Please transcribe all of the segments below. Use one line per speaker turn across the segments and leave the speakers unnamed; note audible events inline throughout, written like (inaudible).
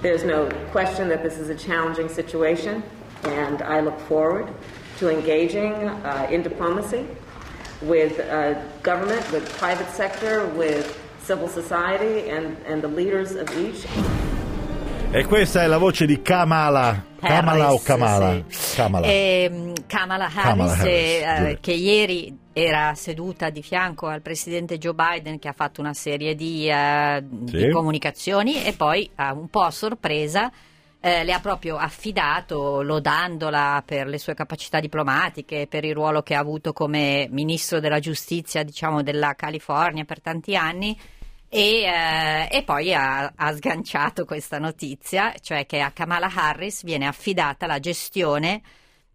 There's no question that this is a challenging situation, and I look forward to engaging uh, in diplomacy with uh, government, with private sector, with civil society, and, and the leaders of each.
E questa è la voce di Kamala. Kamala o Kamala?
sì.
Kamala.
Ehm, Kamala Harris,
Kamala Harris,
eh, che ieri era seduta di fianco al presidente Joe Biden che ha fatto una serie di, eh,
Sì.
di comunicazioni e poi un po' a sorpresa eh, le ha proprio affidato lodandola per le sue capacità diplomatiche, per il ruolo che ha avuto come ministro della giustizia diciamo, della California per tanti anni e, eh, e poi ha, ha sganciato questa notizia, cioè che a Kamala Harris viene affidata la gestione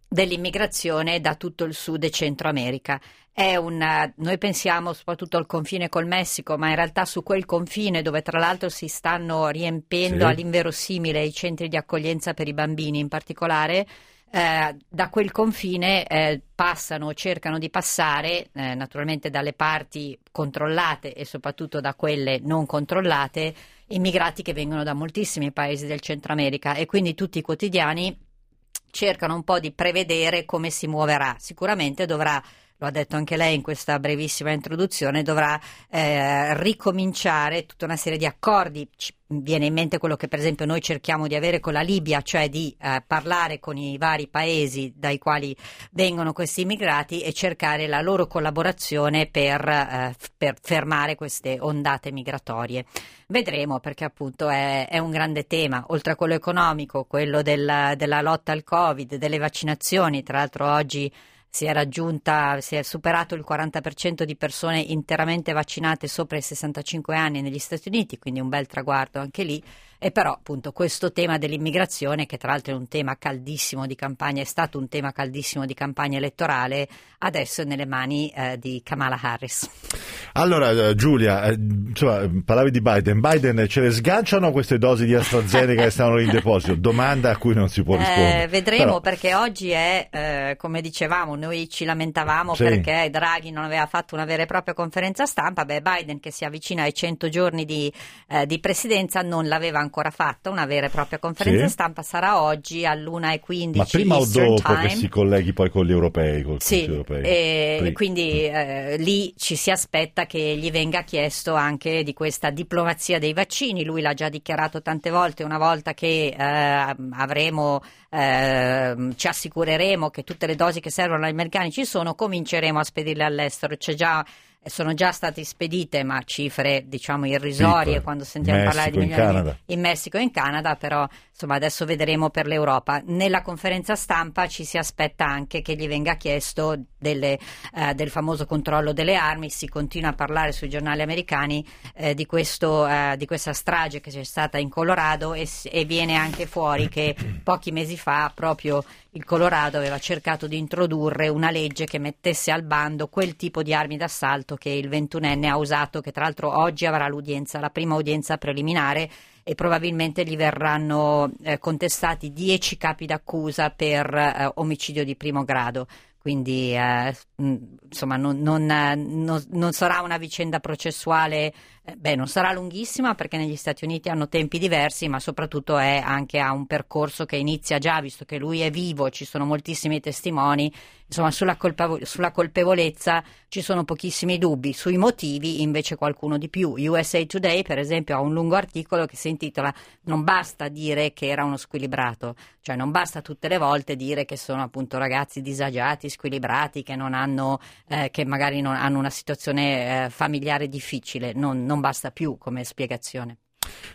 dell'immigrazione da tutto il Sud e Centro America. È un, noi pensiamo soprattutto al confine col Messico, ma in realtà su quel confine dove tra l'altro si stanno riempendo
Sì.
all'inverosimile i centri di accoglienza per i bambini in particolare, eh, da quel confine eh, passano o cercano di passare, eh, naturalmente dalle parti controllate e soprattutto da quelle non controllate, immigrati che vengono da moltissimi paesi del Centro America e quindi tutti i quotidiani cercano un po' di prevedere come si muoverà. Sicuramente dovrà, lo ha detto anche lei in questa brevissima introduzione, dovrà eh, ricominciare tutta una serie di accordi. Ci viene in mente quello che per esempio noi cerchiamo di avere con la Libia, cioè di eh, parlare con i vari paesi dai quali vengono questi immigrati e cercare la loro collaborazione per, eh, per fermare queste ondate migratorie. Vedremo perché appunto è, è un grande tema, oltre a quello economico, quello del- della lotta al Covid, delle vaccinazioni, tra l'altro oggi si è raggiunta, si è superato il 40% di persone interamente vaccinate sopra i 65 anni negli Stati Uniti, quindi un bel traguardo anche lì. E però appunto questo tema dell'immigrazione, che tra l'altro è un tema caldissimo di campagna, è stato un tema caldissimo di campagna elettorale, adesso è nelle mani eh, di Kamala Harris.
Allora, eh, Giulia, eh, insomma, parlavi di Biden. Biden ce le sganciano queste dosi di AstraZeneca che stanno lì in (laughs) deposito? Domanda a cui non si può rispondere.
Eh, vedremo
Però-
perché oggi è, eh, come dicevamo, noi ci lamentavamo
Sì.
perché Draghi non aveva fatto una vera e propria conferenza stampa, beh Biden che si avvicina ai 100 giorni di, eh, di presidenza non l'aveva ancora fatta una vera e propria conferenza
Sì.
stampa, sarà oggi all'1.15
Ma prima o
Eastern
dopo
Time.
che si colleghi poi con gli europei? Col
Sì,
europeo?
e quindi eh, lì ci si aspetta che gli venga chiesto anche di questa diplomazia dei vaccini. Lui l'ha già dichiarato tante volte, una volta che eh, avremo, ehm, ci assicureremo che tutte le dosi che servono agli americani ci sono, cominceremo a spedirle all'estero. C'è già sono già state spedite, ma cifre diciamo irrisorie
Piccole.
quando sentiamo
Messico,
parlare di
in
milioni
Canada.
in Messico e in Canada, però insomma adesso vedremo per l'Europa. Nella conferenza stampa ci si aspetta anche che gli venga chiesto delle, eh, del famoso controllo delle armi, si continua a parlare sui giornali americani eh, di, questo, eh, di questa strage che c'è stata in Colorado e, e viene anche fuori che pochi mesi fa proprio il Colorado aveva cercato di introdurre una legge che mettesse al bando quel tipo di armi d'assalto che il ventunenne ha usato, che tra l'altro oggi avrà l'udienza, la prima udienza preliminare e probabilmente gli verranno eh, contestati 10 capi d'accusa per eh, omicidio di primo grado. Quindi eh, mh, insomma non, non, non- non sarà una vicenda processuale, eh, beh non sarà lunghissima perché negli Stati Uniti hanno tempi diversi, ma soprattutto è anche a un percorso che inizia già, visto che lui è vivo, ci sono moltissimi testimoni, insomma sulla, colpevo- sulla colpevolezza ci sono pochissimi dubbi, sui motivi invece qualcuno di più. USA Today per esempio ha un lungo articolo che si intitola Non basta dire che era uno squilibrato, cioè non basta tutte le volte dire che sono appunto ragazzi disagiati, squilibrati, che hanno, eh, che magari non hanno una situazione eh, familiare difficile, non, non basta più come spiegazione.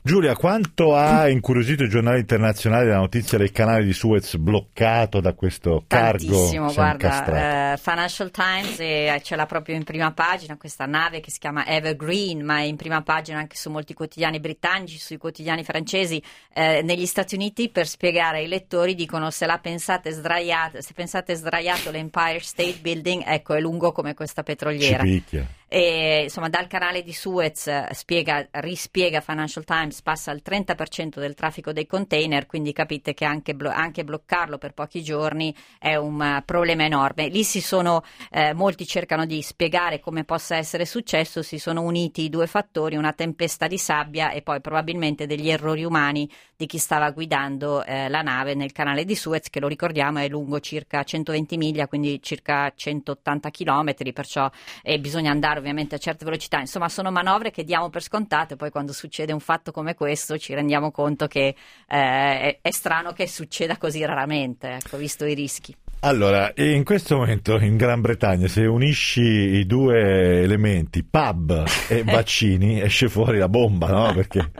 Giulia, quanto ha incuriosito i giornali internazionali la notizia del canale di Suez bloccato da questo cargo
Tantissimo, guarda, eh, Financial Times e ce l'ha proprio in prima pagina questa nave che si chiama Evergreen, ma è in prima pagina anche su molti quotidiani britannici, sui quotidiani francesi. Eh, negli Stati Uniti per spiegare ai lettori dicono se la pensate sdraiato, se pensate sdraiato l'Empire State Building, ecco è lungo come questa
Ci
petroliera.
picchia.
E, insomma, dal canale di Suez eh, spiega, rispiega Financial Times, passa al 30% del traffico dei container, quindi capite che anche, blo- anche bloccarlo per pochi giorni è un uh, problema enorme. Lì si sono, eh, molti cercano di spiegare come possa essere successo, si sono uniti i due fattori, una tempesta di sabbia e poi probabilmente degli errori umani di chi stava guidando eh, la nave nel canale di Suez, che lo ricordiamo è lungo circa 120 miglia, quindi circa 180 km, perciò eh, bisogna andare andare ovviamente a certe velocità, insomma sono manovre che diamo per scontate, poi quando succede un fatto come questo ci rendiamo conto che eh, è, è, strano che succeda così raramente, ecco, visto i rischi.
Allora, in questo momento in Gran Bretagna, se unisci i due elementi, pub e (laughs) vaccini, esce fuori la bomba, no? Perché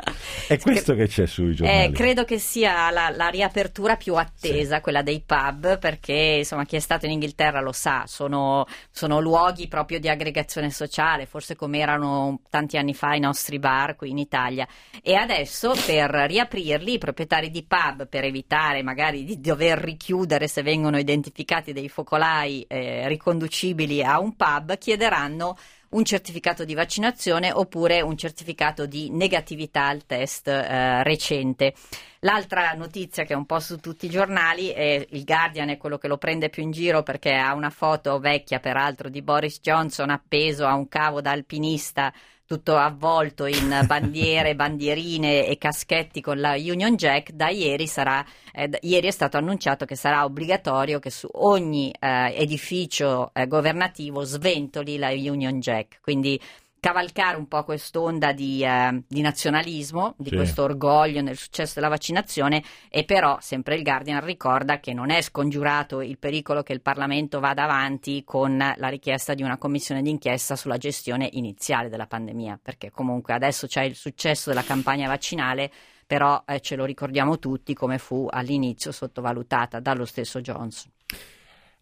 è questo che c'è sui giornali.
Eh, credo che sia la, la, riapertura più attesa, sì. quella dei pub, perché insomma chi è stato in Inghilterra lo sa, sono, sono luoghi proprio di aggregazione sociale, forse come erano tanti anni fa i nostri bar qui in Italia. E adesso per riaprirli i proprietari di pub, per evitare magari di dover richiudere se vengono identificati, identificati dei focolai eh, riconducibili a un pub chiederanno un certificato di vaccinazione oppure un certificato di negatività al test eh, recente. L'altra notizia che è un po' su tutti i giornali è il Guardian è quello che lo prende più in giro perché ha una foto vecchia peraltro di Boris Johnson appeso a un cavo da alpinista tutto avvolto in (laughs) bandiere, bandierine e caschetti con la Union Jack, da ieri, sarà, eh, ieri è stato annunciato che sarà obbligatorio che su ogni eh, edificio eh, governativo sventoli la Union Jack. Quindi cavalcare un po' quest'onda di, eh, di nazionalismo, di sì. questo orgoglio nel successo della vaccinazione e però sempre il Guardian ricorda che non è scongiurato il pericolo che il Parlamento vada avanti con la richiesta di una commissione d'inchiesta sulla gestione iniziale della pandemia, perché comunque adesso c'è il successo della campagna vaccinale però eh, ce lo ricordiamo tutti come fu all'inizio sottovalutata dallo stesso Johnson.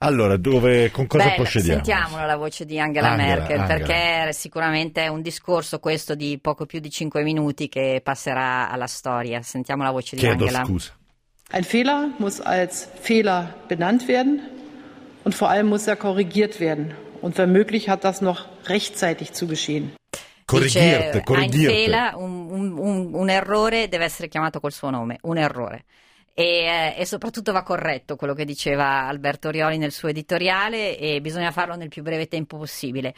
Allora, dove, con cosa
Beh,
procediamo?
Sentiamola la voce di Angela, Angela Merkel, Angela. perché sicuramente è un discorso questo di poco più di cinque minuti che passerà alla storia. Sentiamo la voce
Chiedo
di Angela.
scusa.
Ein Fehler muss als Fehler benannt werden und vor allem muss er korrigiert werden. Und wenn möglich hat das noch rechtzeitig zu geschehen.
Corrigierte,
corrigierte. Un, un, un, un errore deve essere chiamato col suo nome, un errore e, e, soprattutto va corretto quello che diceva Alberto Rioli nel suo editoriale e bisogna farlo nel più breve tempo possibile.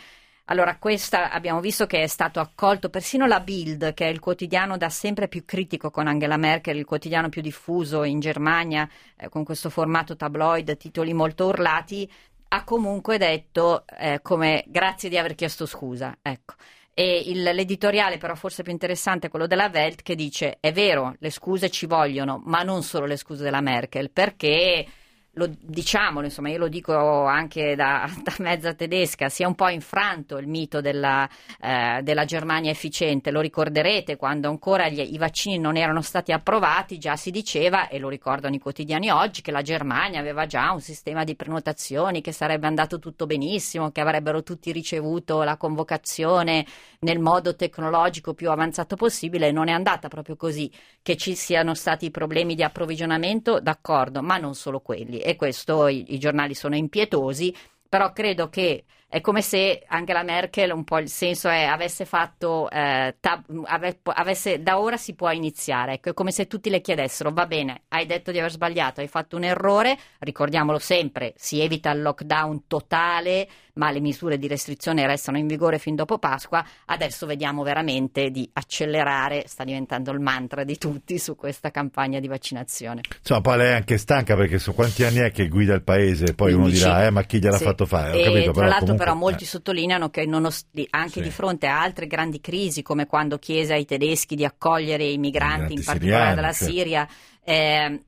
Allora, questa abbiamo visto che è stato accolto persino la Bild, che è il quotidiano da sempre più critico con Angela Merkel, il quotidiano più diffuso in Germania, eh, con questo formato tabloid, titoli molto urlati, ha comunque detto eh, come grazie di aver chiesto scusa. Ecco. E il, l'editoriale, però, forse più interessante è quello della Welt, che dice: è vero, le scuse ci vogliono, ma non solo le scuse della Merkel, perché lo, diciamolo, insomma, io lo dico anche da, (laughs) da, mezza tedesca, si è un po' infranto il mito della, eh, della Germania efficiente. Lo ricorderete quando ancora gli, i vaccini non erano stati approvati, già si diceva, e lo ricordano i quotidiani oggi, che la Germania aveva già un sistema di prenotazioni, che sarebbe andato tutto benissimo, che avrebbero tutti ricevuto la convocazione nel modo tecnologico più avanzato possibile. Non è andata proprio così, che ci siano stati problemi di approvvigionamento, d'accordo, ma non solo quelli e questo i, i giornali sono impietosi, però credo che è come se Angela Merkel, un po' il senso è, avesse fatto, eh, tab, ave, avesse, da ora si può iniziare, ecco, è come se tutti le chiedessero, va bene, hai detto di aver sbagliato, hai fatto un errore, ricordiamolo sempre, si evita il lockdown totale, ma le misure di restrizione restano in vigore fin dopo Pasqua, adesso vediamo veramente di accelerare, sta diventando il mantra di tutti su questa campagna di vaccinazione.
Insomma, poi lei è anche stanca perché su quanti anni è che guida il paese, poi 15. uno dirà, eh, ma chi gliel'ha sì. fatto fare? Ho capito,
tra
l'altro
però molti eh. sottolineano che nost- anche sì. di fronte a altre grandi crisi, come quando chiese ai tedeschi di accogliere i migranti, in particolare dalla certo. Siria, eh,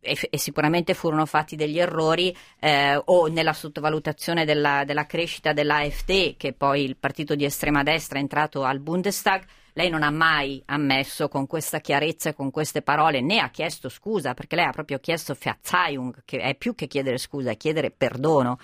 e, e, sicuramente furono fatti degli errori eh, o nella sottovalutazione della, della crescita dell'AfD, che poi il partito di estrema destra è entrato al Bundestag. Lei non ha mai ammesso con questa chiarezza e con queste parole, né ha chiesto scusa, perché lei ha proprio chiesto Verzeihung, che è più che chiedere scusa, è chiedere perdono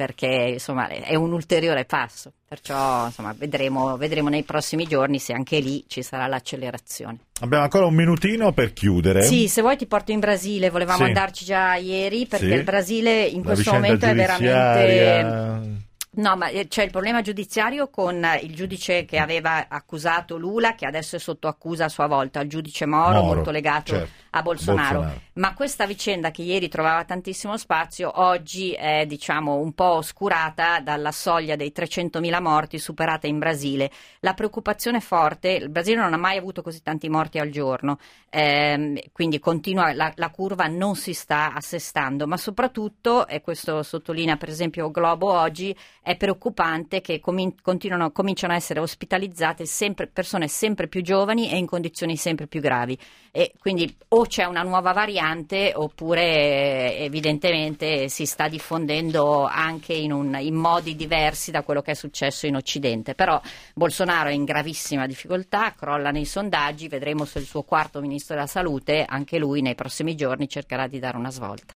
perché insomma è un ulteriore passo, perciò insomma, vedremo, vedremo, nei prossimi giorni se anche lì ci sarà l'accelerazione.
Abbiamo ancora un minutino per chiudere.
Sì, se vuoi ti porto in Brasile, volevamo sì. andarci già ieri perché sì. il Brasile in
La
questo momento è veramente... No, ma eh, c'è il problema giudiziario con il giudice che aveva accusato Lula, che adesso è sotto accusa a sua volta, il giudice Moro,
Moro
molto legato
certo.
A Bolsonaro.
Bolsonaro.
Ma questa vicenda che ieri trovava tantissimo spazio, oggi è diciamo un po' oscurata dalla soglia dei 300.000 morti superata in Brasile. La preoccupazione è forte, il Brasile non ha mai avuto così tanti morti al giorno, ehm, quindi continua, la, la curva non si sta assestando, ma soprattutto, e questo sottolinea per esempio Globo oggi, è preoccupante che comin- cominciano a essere ospitalizzate sempre, persone sempre più giovani e in condizioni sempre più gravi. E quindi o c'è una nuova variante oppure eh, evidentemente si sta diffondendo anche in, un- in modi diversi da quello che è successo in Occidente. Però Bolsonaro è in gravissima difficoltà, crolla nei sondaggi, vedremo se il suo quarto ministro della salute, anche lui nei prossimi giorni cercherà di dare una svolta.